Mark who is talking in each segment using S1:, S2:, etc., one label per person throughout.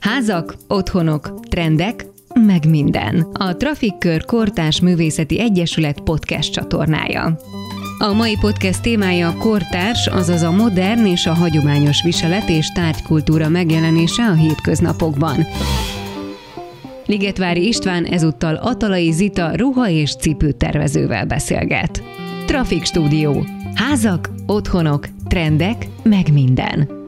S1: Házak, otthonok, trendek, meg minden. A Trafikkör Kortás Művészeti Egyesület podcast csatornája. A mai podcast témája kortárs, azaz a modern és a hagyományos viselet és tárgykultúra megjelenése a hétköznapokban. Ligetvári István ezúttal Atalai Zita ruha és cipőtervezővel beszélget. Trafik Stúdió. Házak, otthonok, trendek, meg minden.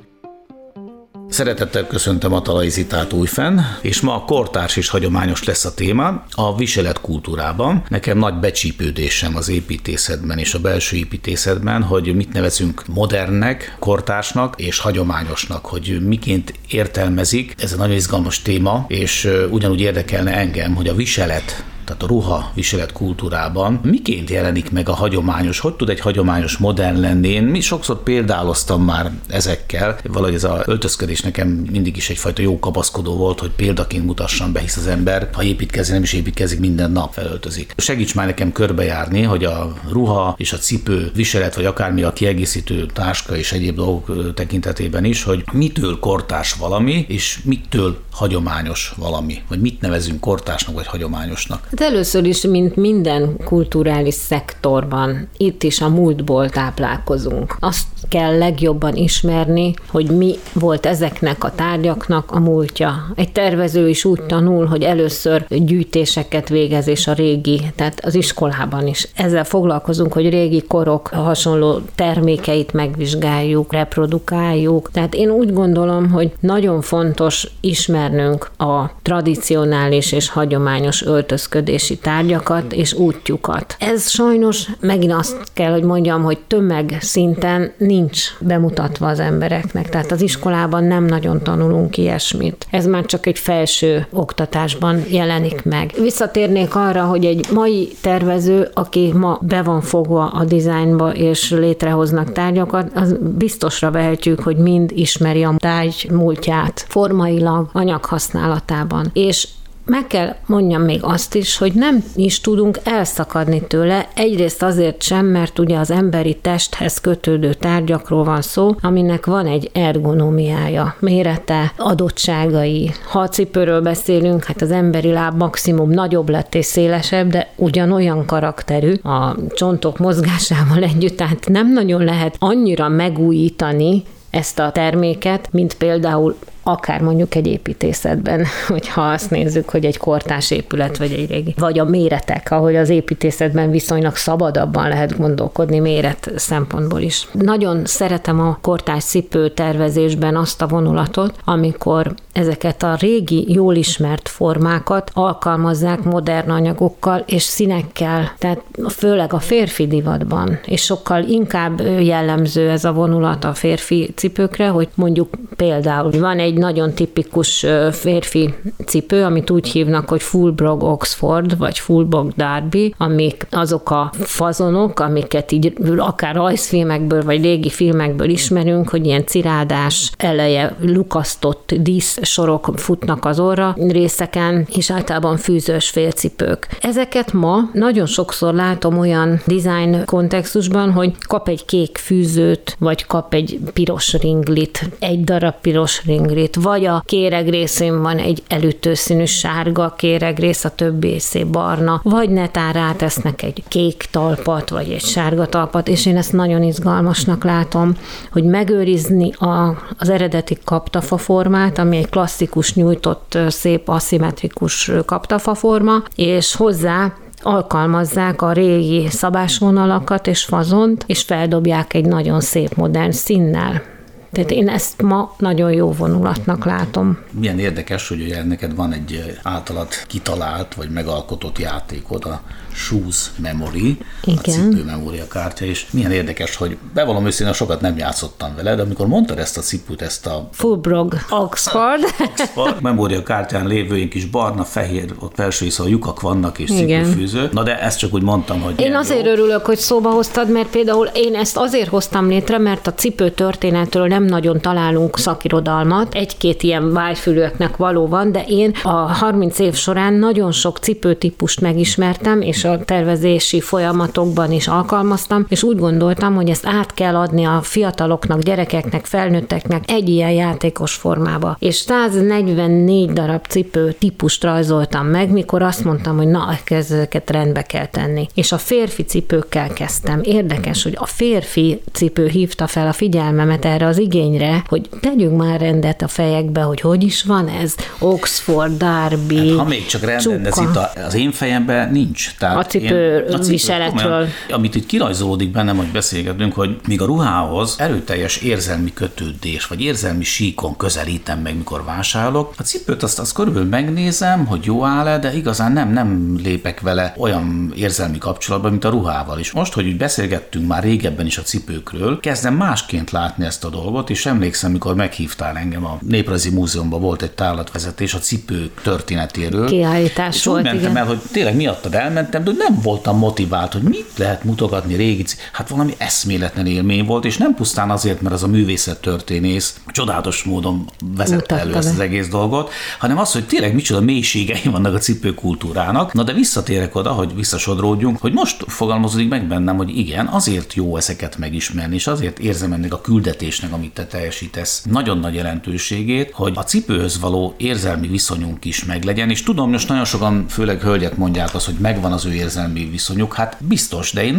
S2: Szeretettel köszöntöm a talajzitát újfenn, és ma a kortárs és hagyományos lesz a téma a viselet kultúrában. Nekem nagy becsípődésem az építészetben és a belső építészetben, hogy mit nevezünk modernnek, kortársnak és hagyományosnak, hogy miként értelmezik. Ez egy nagyon izgalmas téma, és ugyanúgy érdekelne engem, hogy a viselet tehát a ruha viselet kultúrában miként jelenik meg a hagyományos, hogy tud egy hagyományos modern lenni? Én mi sokszor példáloztam már ezekkel, valahogy ez a öltözködés nekem mindig is egyfajta jó kapaszkodó volt, hogy példaként mutassam be, hisz az ember, ha építkezik, nem is építkezik, minden nap felöltözik. Segíts már nekem körbejárni, hogy a ruha és a cipő viselet, vagy akármi a kiegészítő táska és egyéb dolgok tekintetében is, hogy mitől kortás valami, és mitől hagyományos valami, vagy mit nevezünk kortásnak vagy hagyományosnak.
S3: Hát először is, mint minden kulturális szektorban, itt is a múltból táplálkozunk. Azt kell legjobban ismerni, hogy mi volt ezeknek a tárgyaknak a múltja. Egy tervező is úgy tanul, hogy először gyűjtéseket végez, és a régi, tehát az iskolában is. Ezzel foglalkozunk, hogy régi korok hasonló termékeit megvizsgáljuk, reprodukáljuk. Tehát én úgy gondolom, hogy nagyon fontos ismernünk a tradicionális és hagyományos öltözködést működési tárgyakat és útjukat. Ez sajnos megint azt kell, hogy mondjam, hogy tömeg szinten nincs bemutatva az embereknek, tehát az iskolában nem nagyon tanulunk ilyesmit. Ez már csak egy felső oktatásban jelenik meg. Visszatérnék arra, hogy egy mai tervező, aki ma be van fogva a dizájnba és létrehoznak tárgyakat, az biztosra vehetjük, hogy mind ismeri a tárgy múltját formailag, anyaghasználatában. És meg kell mondjam még azt is, hogy nem is tudunk elszakadni tőle, egyrészt azért sem, mert ugye az emberi testhez kötődő tárgyakról van szó, aminek van egy ergonómiája, mérete, adottságai. Ha a cipőről beszélünk, hát az emberi láb maximum nagyobb lett és szélesebb, de ugyanolyan karakterű a csontok mozgásával együtt, tehát nem nagyon lehet annyira megújítani ezt a terméket, mint például akár mondjuk egy építészetben, hogyha azt nézzük, hogy egy kortás épület vagy egy régi, vagy a méretek, ahogy az építészetben viszonylag szabadabban lehet gondolkodni méret szempontból is. Nagyon szeretem a kortás cipő tervezésben azt a vonulatot, amikor ezeket a régi, jól ismert formákat alkalmazzák modern anyagokkal és színekkel, tehát főleg a férfi divatban, és sokkal inkább jellemző ez a vonulat a férfi cipőkre, hogy mondjuk például van egy egy nagyon tipikus férfi cipő, amit úgy hívnak, hogy Fullbrog Oxford, vagy Fullbrog Derby, amik azok a fazonok, amiket így akár rajzfilmekből, vagy régi filmekből ismerünk, hogy ilyen cirádás eleje lukasztott díszsorok futnak az orra részeken, és általában fűzős félcipők. Ezeket ma nagyon sokszor látom olyan design kontextusban, hogy kap egy kék fűzőt, vagy kap egy piros ringlit, egy darab piros ringlit, színét, vagy a kéreg részén van egy elütőszínű sárga kéregrész, a többi szép barna, vagy netán rátesznek egy kék talpat, vagy egy sárga talpat, és én ezt nagyon izgalmasnak látom, hogy megőrizni a, az eredeti kaptafa formát, ami egy klasszikus nyújtott, szép aszimmetrikus kaptafa forma, és hozzá alkalmazzák a régi szabásvonalakat és fazont, és feldobják egy nagyon szép modern színnel. Tehát én ezt ma nagyon jó vonulatnak látom.
S2: Milyen érdekes, hogy ugye neked van egy általad kitalált vagy megalkotott játékod, a Shoes Memory, Igen. a cipő memória kártya, és milyen érdekes, hogy bevallom őszintén, sokat nem játszottam vele, de amikor mondtad ezt a cipőt, ezt a...
S3: Fullbrog Oxford.
S2: Oxford memória kártyán lévő kis barna, fehér, ott felső a lyukak vannak és Igen. cipőfűző. Na de ezt csak úgy mondtam, hogy...
S3: Én azért jó. örülök, hogy szóba hoztad, mert például én ezt azért hoztam létre, mert a cipő történetről nem nem nagyon találunk szakirodalmat, egy-két ilyen vájfülőknek való van, de én a 30 év során nagyon sok cipőtípust megismertem, és a tervezési folyamatokban is alkalmaztam, és úgy gondoltam, hogy ezt át kell adni a fiataloknak, gyerekeknek, felnőtteknek egy ilyen játékos formába. És 144 darab cipő típust rajzoltam meg, mikor azt mondtam, hogy na, ezeket rendbe kell tenni. És a férfi cipőkkel kezdtem. Érdekes, hogy a férfi cipő hívta fel a figyelmemet erre az igényre, hogy tegyünk már rendet a fejekbe, hogy hogy is van ez. Oxford, Darby,
S2: hát, Ha még csak rendben, ez itt az én fejemben nincs.
S3: Tehát a cipő, én, a cipő viseletről. Komolyan,
S2: amit itt kirajzolódik bennem, hogy beszélgetünk, hogy míg a ruhához erőteljes érzelmi kötődés, vagy érzelmi síkon közelítem meg, mikor vásárolok, a cipőt azt, azt körülbelül megnézem, hogy jó áll-e, de igazán nem, nem lépek vele olyan érzelmi kapcsolatba, mint a ruhával is. Most, hogy úgy beszélgettünk már régebben is a cipőkről, kezdem másként látni ezt a dolgot, és emlékszem, mikor meghívtál engem a Néprajzi Múzeumban volt egy tárlatvezetés a cipő történetéről.
S3: Kiállítás és
S2: volt,
S3: úgy
S2: mentem
S3: igen.
S2: el, hogy tényleg miattad elmentem, de nem voltam motivált, hogy mit lehet mutogatni régi Hát valami eszméletlen élmény volt, és nem pusztán azért, mert az a művészettörténész csodálatos módon vezette elő ezt az egész dolgot, hanem az, hogy tényleg micsoda mélységei vannak a cipőkultúrának. Na de visszatérek oda, hogy visszasodródjunk, hogy most fogalmazódik meg bennem, hogy igen, azért jó ezeket megismerni, és azért érzem ennek a küldetésnek, amit te teljesítesz, nagyon nagy jelentőségét, hogy a cipőhöz való érzelmi viszonyunk is meglegyen, és tudom, most nagyon sokan, főleg hölgyek mondják azt, hogy megvan az ő érzelmi viszonyuk, hát biztos, de én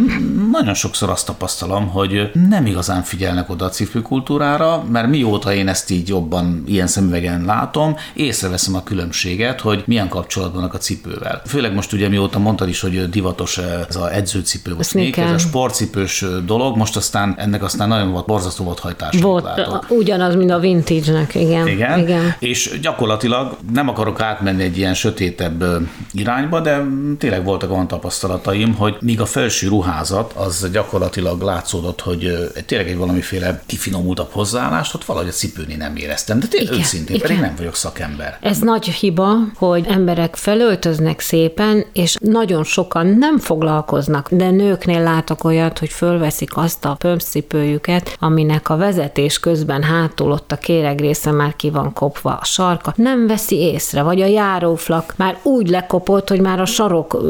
S2: nagyon sokszor azt tapasztalom, hogy nem igazán figyelnek oda a cipőkultúrára, mert mióta én ezt így jobban ilyen szemüvegen látom, észreveszem a különbséget, hogy milyen kapcsolatban vannak a cipővel. Főleg most ugye mióta mondtad is, hogy divatos ez a edzőcipő, vagy sneak, ez a sportcipős dolog, most aztán ennek aztán nagyon volt borzasztó volt hajtás.
S3: Volt, látok. ugyanaz, mint a vintage-nek, igen.
S2: igen.
S3: igen.
S2: És gyakorlatilag nem akarok átmenni egy ilyen sötétebb irányba, de tényleg voltak olyan tapasztalataim, hogy míg a felső ruházat az gyakorlatilag látszódott, hogy tényleg egy valamiféle kifinomultabb hozzáállást, ott valahogy a cipőni nem éreztem. De tényleg igen, őszintén, igen. pedig nem vagyok szakember.
S3: Ez nagy hiba, hogy emberek felöltöznek szépen, és nagyon sokan nem foglalkoznak, de nőknél látok olyat, hogy fölveszik azt a pömpcipőjüket, aminek a vezetés közben hátul ott a kéreg része már ki van kopva a sarka, nem veszi észre, vagy a járóflak már úgy lekopott, hogy már a sarok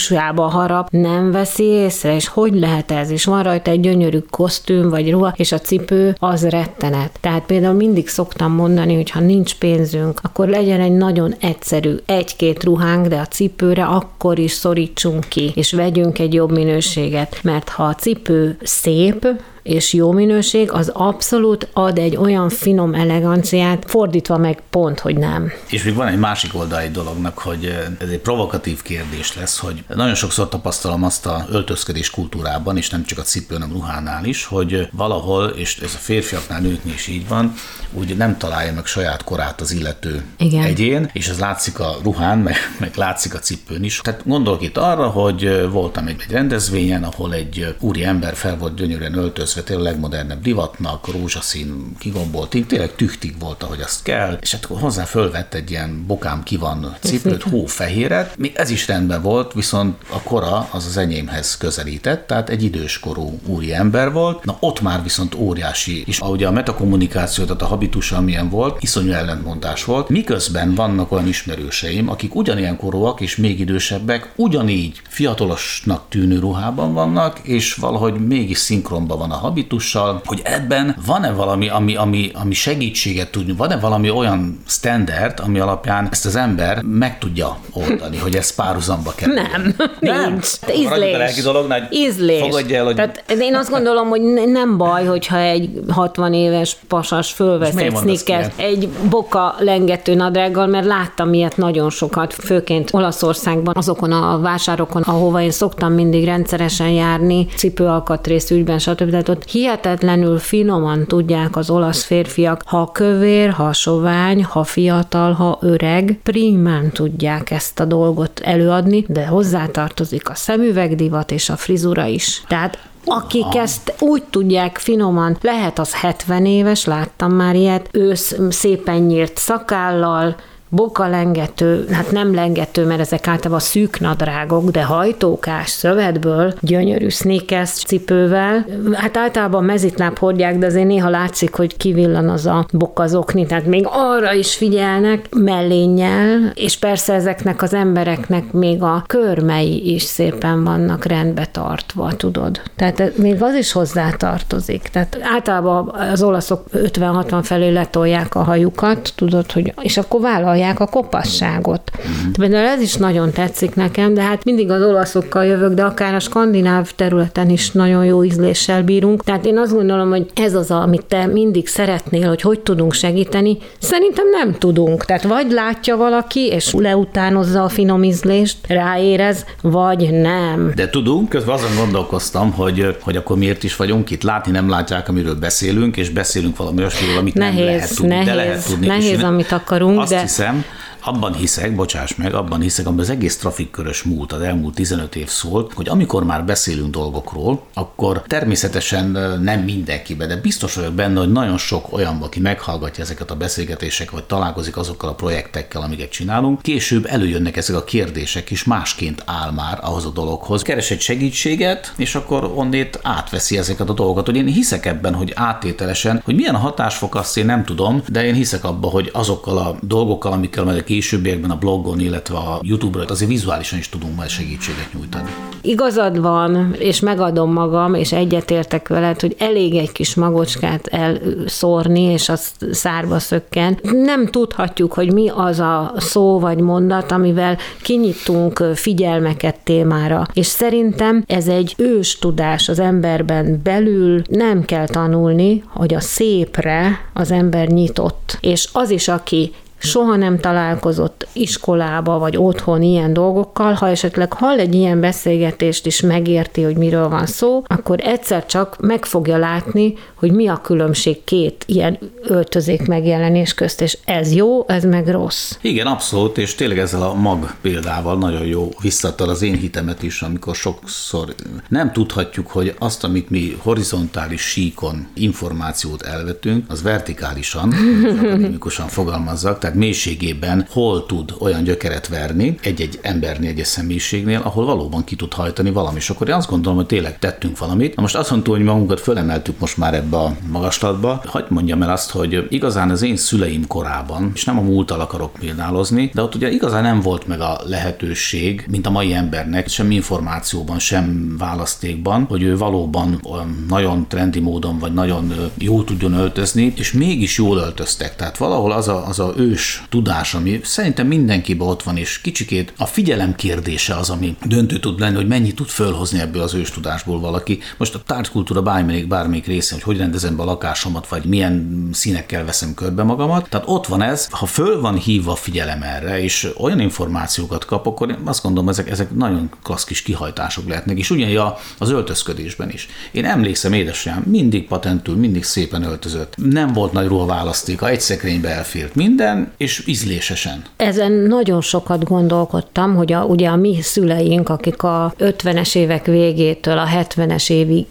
S3: húsjába harap, nem veszi észre, és hogy lehet ez? És van rajta egy gyönyörű kosztüm, vagy ruha, és a cipő az rettenet. Tehát például mindig szoktam mondani, hogy ha nincs pénzünk, akkor legyen egy nagyon egyszerű egy-két ruhánk, de a cipőre akkor is szorítsunk ki, és vegyünk egy jobb minőséget, mert ha a cipő szép, és jó minőség, az abszolút ad egy olyan finom eleganciát, fordítva meg pont, hogy nem.
S2: És még van egy másik oldal egy dolognak, hogy ez egy provokatív kérdés lesz, hogy nagyon sokszor tapasztalom azt a öltözködés kultúrában, és nem csak a cipőn, a ruhánál is, hogy valahol, és ez a férfiaknál, nőknél is így van, úgy nem találja meg saját korát az illető
S3: Igen.
S2: egyén, és ez látszik a ruhán, meg, meg látszik a cipőn is. Tehát gondolok itt arra, hogy voltam egy, egy rendezvényen, ahol egy úri ember fel volt gyönyörűen öltözve, tényleg a legmodernebb divatnak, rózsaszín kigombolt, tényleg tüchtig volt, ahogy azt kell, és hát hozzá fölvett egy ilyen bokám ki van cipőt, hófehéret, még ez is rendben volt, viszont a kora az az enyémhez közelített, tehát egy időskorú úri ember volt, na ott már viszont óriási, és ahogy a metakommunikáció, tehát a habitusa amilyen volt, iszonyú ellentmondás volt, miközben vannak olyan ismerőseim, akik ugyanilyen korúak és még idősebbek, ugyanígy fiatalosnak tűnő ruhában vannak, és valahogy mégis szinkronban van a habitussal, hogy ebben van-e valami, ami, ami, ami segítséget tudni, van-e valami olyan standard, ami alapján ezt az ember meg tudja oldani, hogy ez párhuzamba kell.
S3: Nem,
S2: Nem?
S3: nincs. Ízlés.
S2: lelki dolog, nagy
S3: Ízlés.
S2: fogadja el, hogy
S3: Tehát én azt gondolom, hogy ne- nem baj, hogyha egy 60 éves pasas fölvesz egy sneakert egy boka lengető nadrággal, mert láttam ilyet nagyon sokat, főként Olaszországban, azokon a vásárokon, ahova én szoktam mindig rendszeresen járni, cipőalkatrész ügyben, stb. Tehát ott hihetetlenül finoman tudják az olasz férfiak, ha kövér, ha sovány, ha fiatal, ha öreg, primán tudják ezt a dolgot előadni, de hozzátartozik a szemüvegdivat és a frizura is. Tehát akik ezt úgy tudják finoman, lehet az 70 éves, láttam már ilyet, ősz szépen nyírt szakállal, boka lengető, hát nem lengető, mert ezek általában szűk nadrágok, de hajtókás szövetből, gyönyörű sneakers cipővel. Hát általában mezitláb hordják, de azért néha látszik, hogy kivillan az a bokazokni, tehát még arra is figyelnek mellénnyel, és persze ezeknek az embereknek még a körmei is szépen vannak rendbe tartva, tudod. Tehát még az is hozzá tartozik. Tehát általában az olaszok 50-60 felé letolják a hajukat, tudod, hogy, és akkor vállalják a kopasságot. Mm. Például ez is nagyon tetszik nekem, de hát mindig az olaszokkal jövök, de akár a skandináv területen is nagyon jó ízléssel bírunk. Tehát én azt gondolom, hogy ez az, amit te mindig szeretnél, hogy hogy tudunk segíteni. Szerintem nem tudunk. Tehát vagy látja valaki, és leutánozza a finom ízlést, ráérez, vagy nem.
S2: De tudunk, közben azon gondolkoztam, hogy, hogy akkor miért is vagyunk itt. Látni nem látják, amiről beszélünk, és beszélünk valami olyasmiről, amit nehéz, nem lehet tudni,
S3: nehéz,
S2: de lehet tudni.
S3: Nehéz, amit akarunk,
S2: azt
S3: de...
S2: hiszem, them. Abban hiszek, bocsáss meg, abban hiszek, amiben az egész trafikkörös múlt, az elmúlt 15 év szólt, hogy amikor már beszélünk dolgokról, akkor természetesen nem mindenkibe, de biztos vagyok benne, hogy nagyon sok olyan, aki meghallgatja ezeket a beszélgetéseket, vagy találkozik azokkal a projektekkel, amiket csinálunk, később előjönnek ezek a kérdések, és másként áll már ahhoz a dologhoz. Keres egy segítséget, és akkor onnét átveszi ezeket a dolgokat. Hogy én hiszek ebben, hogy áttételesen, hogy milyen a hatásfok, azt én nem tudom, de én hiszek abban, hogy azokkal a dolgokkal, amikkel majd későbbiekben a blogon, illetve a YouTube-ra azért vizuálisan is tudunk majd segítséget nyújtani.
S3: Igazad van, és megadom magam, és egyetértek veled, hogy elég egy kis magocskát elszórni, és az szárba szökken. Nem tudhatjuk, hogy mi az a szó vagy mondat, amivel kinyitunk figyelmeket témára. És szerintem ez egy ős tudás az emberben belül, nem kell tanulni, hogy a szépre az ember nyitott. És az is, aki soha nem találkozott iskolába vagy otthon ilyen dolgokkal, ha esetleg hall egy ilyen beszélgetést is megérti, hogy miről van szó, akkor egyszer csak meg fogja látni, hogy mi a különbség két ilyen öltözék megjelenés közt, és ez jó, ez meg rossz.
S2: Igen, abszolút, és tényleg ezzel a mag példával nagyon jó visszatal az én hitemet is, amikor sokszor nem tudhatjuk, hogy azt, amit mi horizontális síkon információt elvetünk, az vertikálisan, akadémikusan fogalmazzak, tehát mélységében hol tud olyan gyökeret verni egy-egy embernél, egy-egy személyiségnél, ahol valóban ki tud hajtani valami. És akkor én azt gondolom, hogy tényleg tettünk valamit. Na most azt mondtuk, hogy magunkat fölemeltük most már ebbe a magaslatba. Hagy mondjam el azt, hogy igazán az én szüleim korában, és nem a múltal akarok példálozni, de ott ugye igazán nem volt meg a lehetőség, mint a mai embernek, sem információban, sem választékban, hogy ő valóban nagyon trendi módon, vagy nagyon jól tudjon öltözni, és mégis jól öltöztek. Tehát valahol az a, az a ős erős tudás, ami szerintem mindenkiben ott van, és kicsikét a figyelem kérdése az, ami döntő tud lenni, hogy mennyit tud fölhozni ebből az ős tudásból valaki. Most a tárgykultúra bármelyik, bármelyik része, hogy hogy rendezem be a lakásomat, vagy milyen színekkel veszem körbe magamat. Tehát ott van ez, ha föl van hívva figyelem erre, és olyan információkat kap, akkor én azt gondolom, ezek, ezek nagyon klassz kis kihajtások lehetnek, és ugyanígy az öltözködésben is. Én emlékszem, édesanyám mindig patentül, mindig szépen öltözött. Nem volt nagy ruhaválasztéka, egy szekrénybe elfért minden, és ízlésesen.
S3: Ezen nagyon sokat gondolkodtam, hogy a, ugye a mi szüleink, akik a 50-es évek végétől a 70-es évig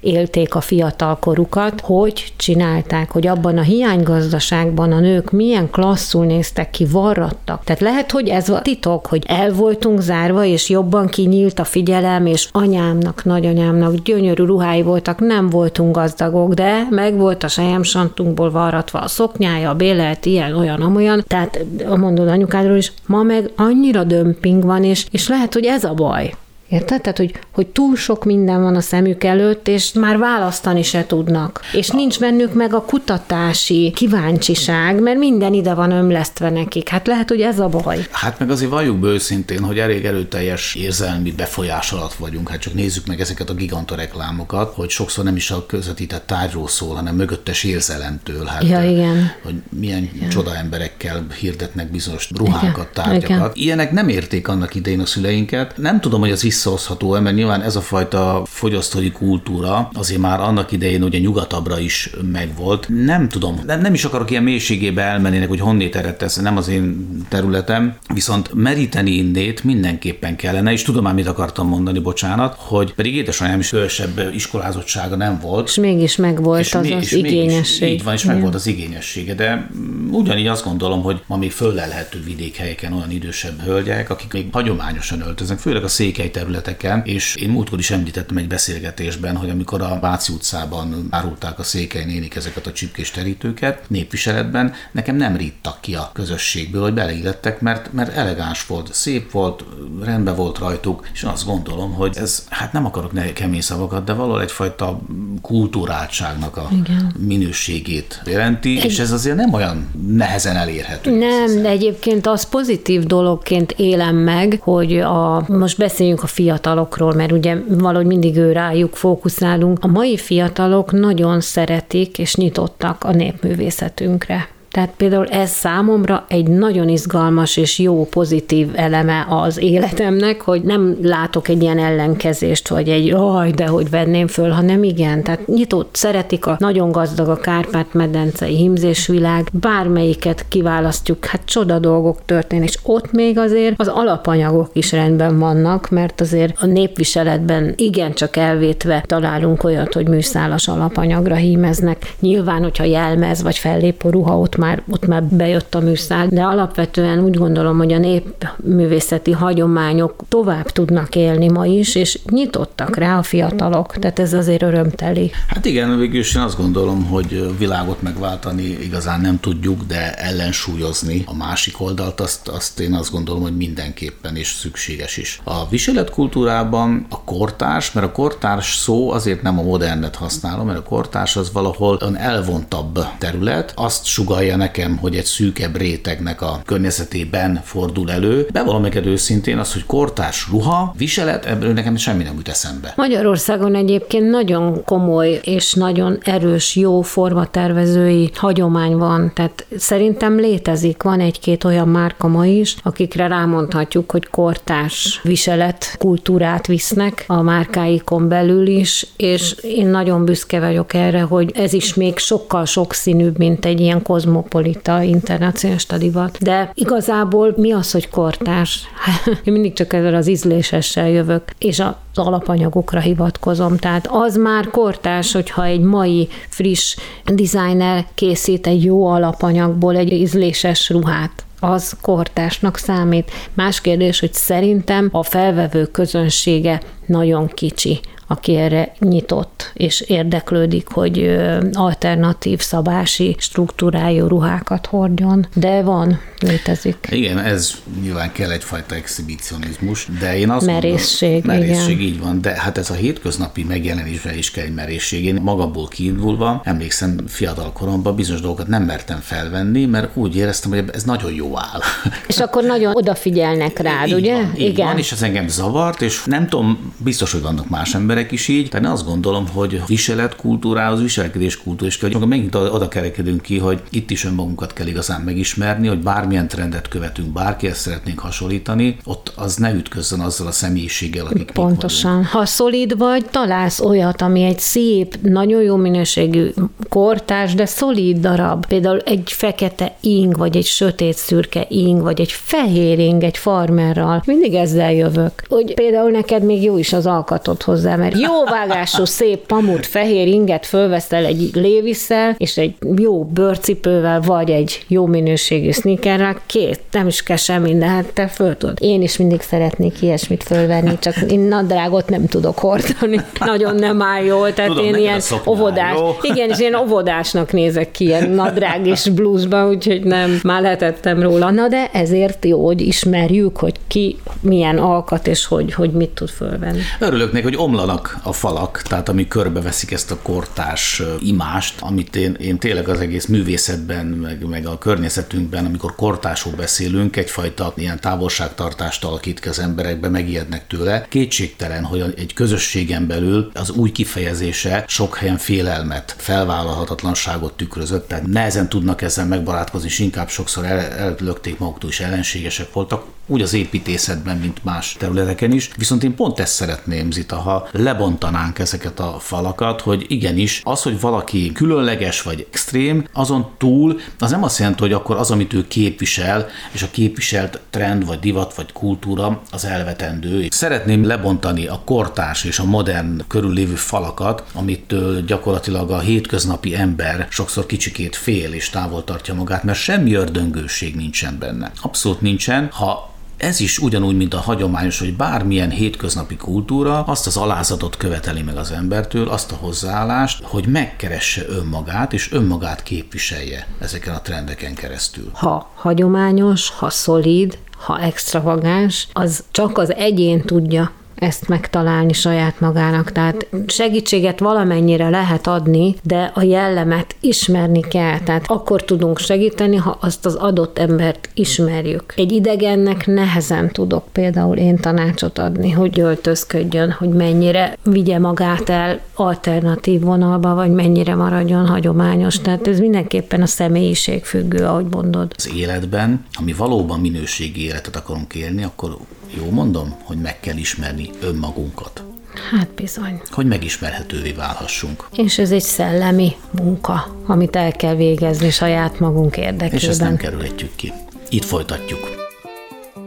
S3: élték a fiatal korukat, hogy csinálták, hogy abban a hiánygazdaságban a nők milyen klasszul néztek ki, varrattak. Tehát lehet, hogy ez a titok, hogy el voltunk zárva, és jobban kinyílt a figyelem, és anyámnak, nagyanyámnak gyönyörű ruhái voltak, nem voltunk gazdagok, de meg volt a sejemsantunkból varratva a szoknyája, a bélelt, ilyen, olyan, amolyan, tehát mondod anyukádról is, ma meg annyira dömping van, és, és lehet, hogy ez a baj. Érted? Tehát, hogy, hogy túl sok minden van a szemük előtt, és már választani se tudnak. És nincs bennük meg a kutatási kíváncsiság, mert minden ide van ömlesztve nekik. Hát lehet, hogy ez a baj.
S2: Hát meg azért valljuk be őszintén, hogy elég erőteljes érzelmi befolyás alatt vagyunk. Hát csak nézzük meg ezeket a giganta reklámokat, hogy sokszor nem is a közvetített tárgyról szól, hanem mögöttes érzelemtől. Hát,
S3: ja, igen.
S2: Hogy milyen igen. csoda emberekkel hirdetnek bizonyos ruhákat, tárgyakat. Igen. Ilyenek nem érték annak idején a szüleinket. Nem tudom, hogy az visszahozható mert nyilván ez a fajta fogyasztói kultúra azért már annak idején ugye nyugatabbra is megvolt. Nem tudom, nem, nem is akarok ilyen mélységébe elmenni, hogy honnét eredt ez, nem az én területem, viszont meríteni innét mindenképpen kellene, és tudom már, mit akartam mondani, bocsánat, hogy pedig édesanyám is különösebb iskolázottsága nem volt.
S3: És mégis megvolt és az még, az igényesség.
S2: Így van, és megvolt az igényessége, de ugyanígy azt gondolom, hogy ma még föllelhető vidékhelyeken olyan idősebb hölgyek, akik még hagyományosan öltöznek, főleg a székely területeken, és én múltkor is említettem egy beszélgetésben, hogy amikor a Váci utcában árulták a székely nénik ezeket a csipkés terítőket népviseletben, nekem nem ríttak ki a közösségből, hogy beleillettek, mert, mert elegáns volt, szép volt, rendben volt rajtuk, és azt gondolom, hogy ez, hát nem akarok ne kemény szavakat, de valahol egyfajta kultúráltságnak a Igen. minőségét jelenti, egy... és ez azért nem olyan nehezen elérhető.
S3: Nem, de egyébként az pozitív dologként élem meg, hogy a, most beszéljünk a fiatalokról, mert ugye valahogy mindig ő rájuk fókuszálunk. A mai fiatalok nagyon szeretik és nyitottak a népművészetünkre. Tehát például ez számomra egy nagyon izgalmas és jó pozitív eleme az életemnek, hogy nem látok egy ilyen ellenkezést, vagy egy jaj, de hogy venném föl, hanem igen, tehát nyitott, szeretik a nagyon gazdag a Kárpát-medencei himzésvilág, bármelyiket kiválasztjuk, hát csoda dolgok történnek, és ott még azért az alapanyagok is rendben vannak, mert azért a népviseletben igencsak elvétve találunk olyat, hogy műszálas alapanyagra hímeznek. Nyilván, hogyha jelmez vagy fellépő ruha, ott már már, ott már bejött a műszál, de alapvetően úgy gondolom, hogy a népművészeti hagyományok tovább tudnak élni ma is, és nyitottak rá a fiatalok, tehát ez azért örömteli.
S2: Hát igen, végül is én azt gondolom, hogy világot megváltani igazán nem tudjuk, de ellensúlyozni a másik oldalt, azt, azt én azt gondolom, hogy mindenképpen is szükséges is. A viseletkultúrában a kortárs, mert a kortárs szó azért nem a modernet használom, mert a kortárs az valahol olyan elvontabb terület, azt sugalja nekem, hogy egy szűkebb rétegnek a környezetében fordul elő. Bevallom neked őszintén az, hogy kortárs ruha, viselet, ebből nekem semmi nem jut eszembe.
S3: Magyarországon egyébként nagyon komoly és nagyon erős, jó formatervezői hagyomány van. Tehát szerintem létezik, van egy-két olyan márka ma is, akikre rámondhatjuk, hogy kortárs viselet kultúrát visznek a márkáikon belül is, és én nagyon büszke vagyok erre, hogy ez is még sokkal sokszínűbb, mint egy ilyen kozmo kozmopolita internacionális divat. De igazából mi az, hogy kortárs? Én mindig csak ezzel az ízlésessel jövök, és az alapanyagokra hivatkozom. Tehát az már kortárs, hogyha egy mai friss designer készít egy jó alapanyagból egy ízléses ruhát az kortásnak számít. Más kérdés, hogy szerintem a felvevő közönsége nagyon kicsi aki erre nyitott és érdeklődik, hogy alternatív szabási struktúrájú ruhákat hordjon, de van, létezik.
S2: Igen, ez nyilván kell egyfajta exhibicionizmus, de én azt
S3: merészség,
S2: mondom, merészség, igen. így van, de hát ez a hétköznapi megjelenésre is kell egy merészség. Én magamból kiindulva, emlékszem fiatal koromban bizonyos dolgokat nem mertem felvenni, mert úgy éreztem, hogy ez nagyon jó áll.
S3: És akkor nagyon odafigyelnek rád,
S2: így
S3: ugye?
S2: Van, így igen. Van, és ez engem zavart, és nem tudom, biztos, hogy vannak más emberek, emberek is így. Tehát azt gondolom, hogy viseletkultúrához, viselkedés kultúra is kell, hogy megint oda kerekedünk ki, hogy itt is önmagunkat kell igazán megismerni, hogy bármilyen trendet követünk, bárkihez szeretnénk hasonlítani, ott az ne ütközzön azzal a személyiséggel, akik
S3: Pontosan. Ha szolid vagy, találsz olyat, ami egy szép, nagyon jó minőségű kortás, de szolid darab. Például egy fekete ing, vagy egy sötét szürke ing, vagy egy fehér ing, egy farmerral. Mindig ezzel jövök. Hogy például neked még jó is az alkatod hozzá, mert jó vágású, szép pamut fehér inget fölveszel egy lévisszel, és egy jó bőrcipővel, vagy egy jó minőségű sneakerrel, két, nem is kell semmi, de hát te föl tudod. Én is mindig szeretnék ilyesmit fölvenni, csak én nadrágot nem tudok hordani. Nagyon nem áll jól, tehát Tudom, én ilyen óvodás. Jó. Igen, és én óvodásnak nézek ki ilyen nadrág és blúzban, úgyhogy nem, már letettem róla. Na de ezért jó, hogy ismerjük, hogy ki milyen alkat, és hogy, hogy mit tud fölvenni.
S2: Örülök neki, hogy omlanak vannak a falak, tehát ami körbeveszik ezt a kortás imást, amit én, én tényleg az egész művészetben, meg, meg a környezetünkben, amikor kortásról beszélünk, egyfajta ilyen távolságtartást alakít ki az emberekbe, megijednek tőle. Kétségtelen, hogy egy közösségen belül az új kifejezése sok helyen félelmet, felvállalhatatlanságot tükrözött, tehát nehezen tudnak ezzel megbarátkozni, és inkább sokszor el, ellökték maguktól is ellenségesek voltak úgy az építészetben, mint más területeken is. Viszont én pont ezt szeretném, Zita, ha lebontanánk ezeket a falakat, hogy igenis, az, hogy valaki különleges vagy extrém, azon túl, az nem azt jelenti, hogy akkor az, amit ő képvisel, és a képviselt trend, vagy divat, vagy kultúra, az elvetendő. Szeretném lebontani a kortárs és a modern körüllévő falakat, amit gyakorlatilag a hétköznapi ember sokszor kicsikét fél és távol tartja magát, mert semmi ördöngőség nincsen benne. Abszolút nincsen. Ha ez is ugyanúgy, mint a hagyományos, hogy bármilyen hétköznapi kultúra azt az alázatot követeli meg az embertől, azt a hozzáállást, hogy megkeresse önmagát, és önmagát képviselje ezeken a trendeken keresztül.
S3: Ha hagyományos, ha szolid, ha extravagáns, az csak az egyén tudja ezt megtalálni saját magának. Tehát segítséget valamennyire lehet adni, de a jellemet ismerni kell. Tehát akkor tudunk segíteni, ha azt az adott embert ismerjük. Egy idegennek nehezen tudok például én tanácsot adni, hogy öltözködjön, hogy mennyire vigye magát el alternatív vonalba, vagy mennyire maradjon hagyományos. Tehát ez mindenképpen a személyiség függő, ahogy mondod.
S2: Az életben, ami valóban minőségi életet akarunk élni, akkor jó mondom, hogy meg kell ismerni önmagunkat.
S3: Hát bizony.
S2: Hogy megismerhetővé válhassunk.
S3: És ez egy szellemi munka, amit el kell végezni saját magunk érdekében.
S2: És ezt nem kerülhetjük ki. Itt folytatjuk.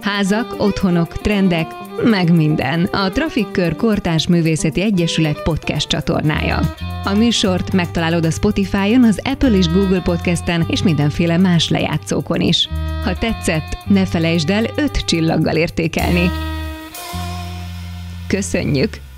S1: Házak, otthonok, trendek, meg minden. A Trafikkör Kortás Művészeti Egyesület podcast csatornája. A műsort megtalálod a Spotify-on, az Apple és Google Podcasten és mindenféle más lejátszókon is. Ha tetszett, ne felejtsd el öt csillaggal értékelni. Köszönjük!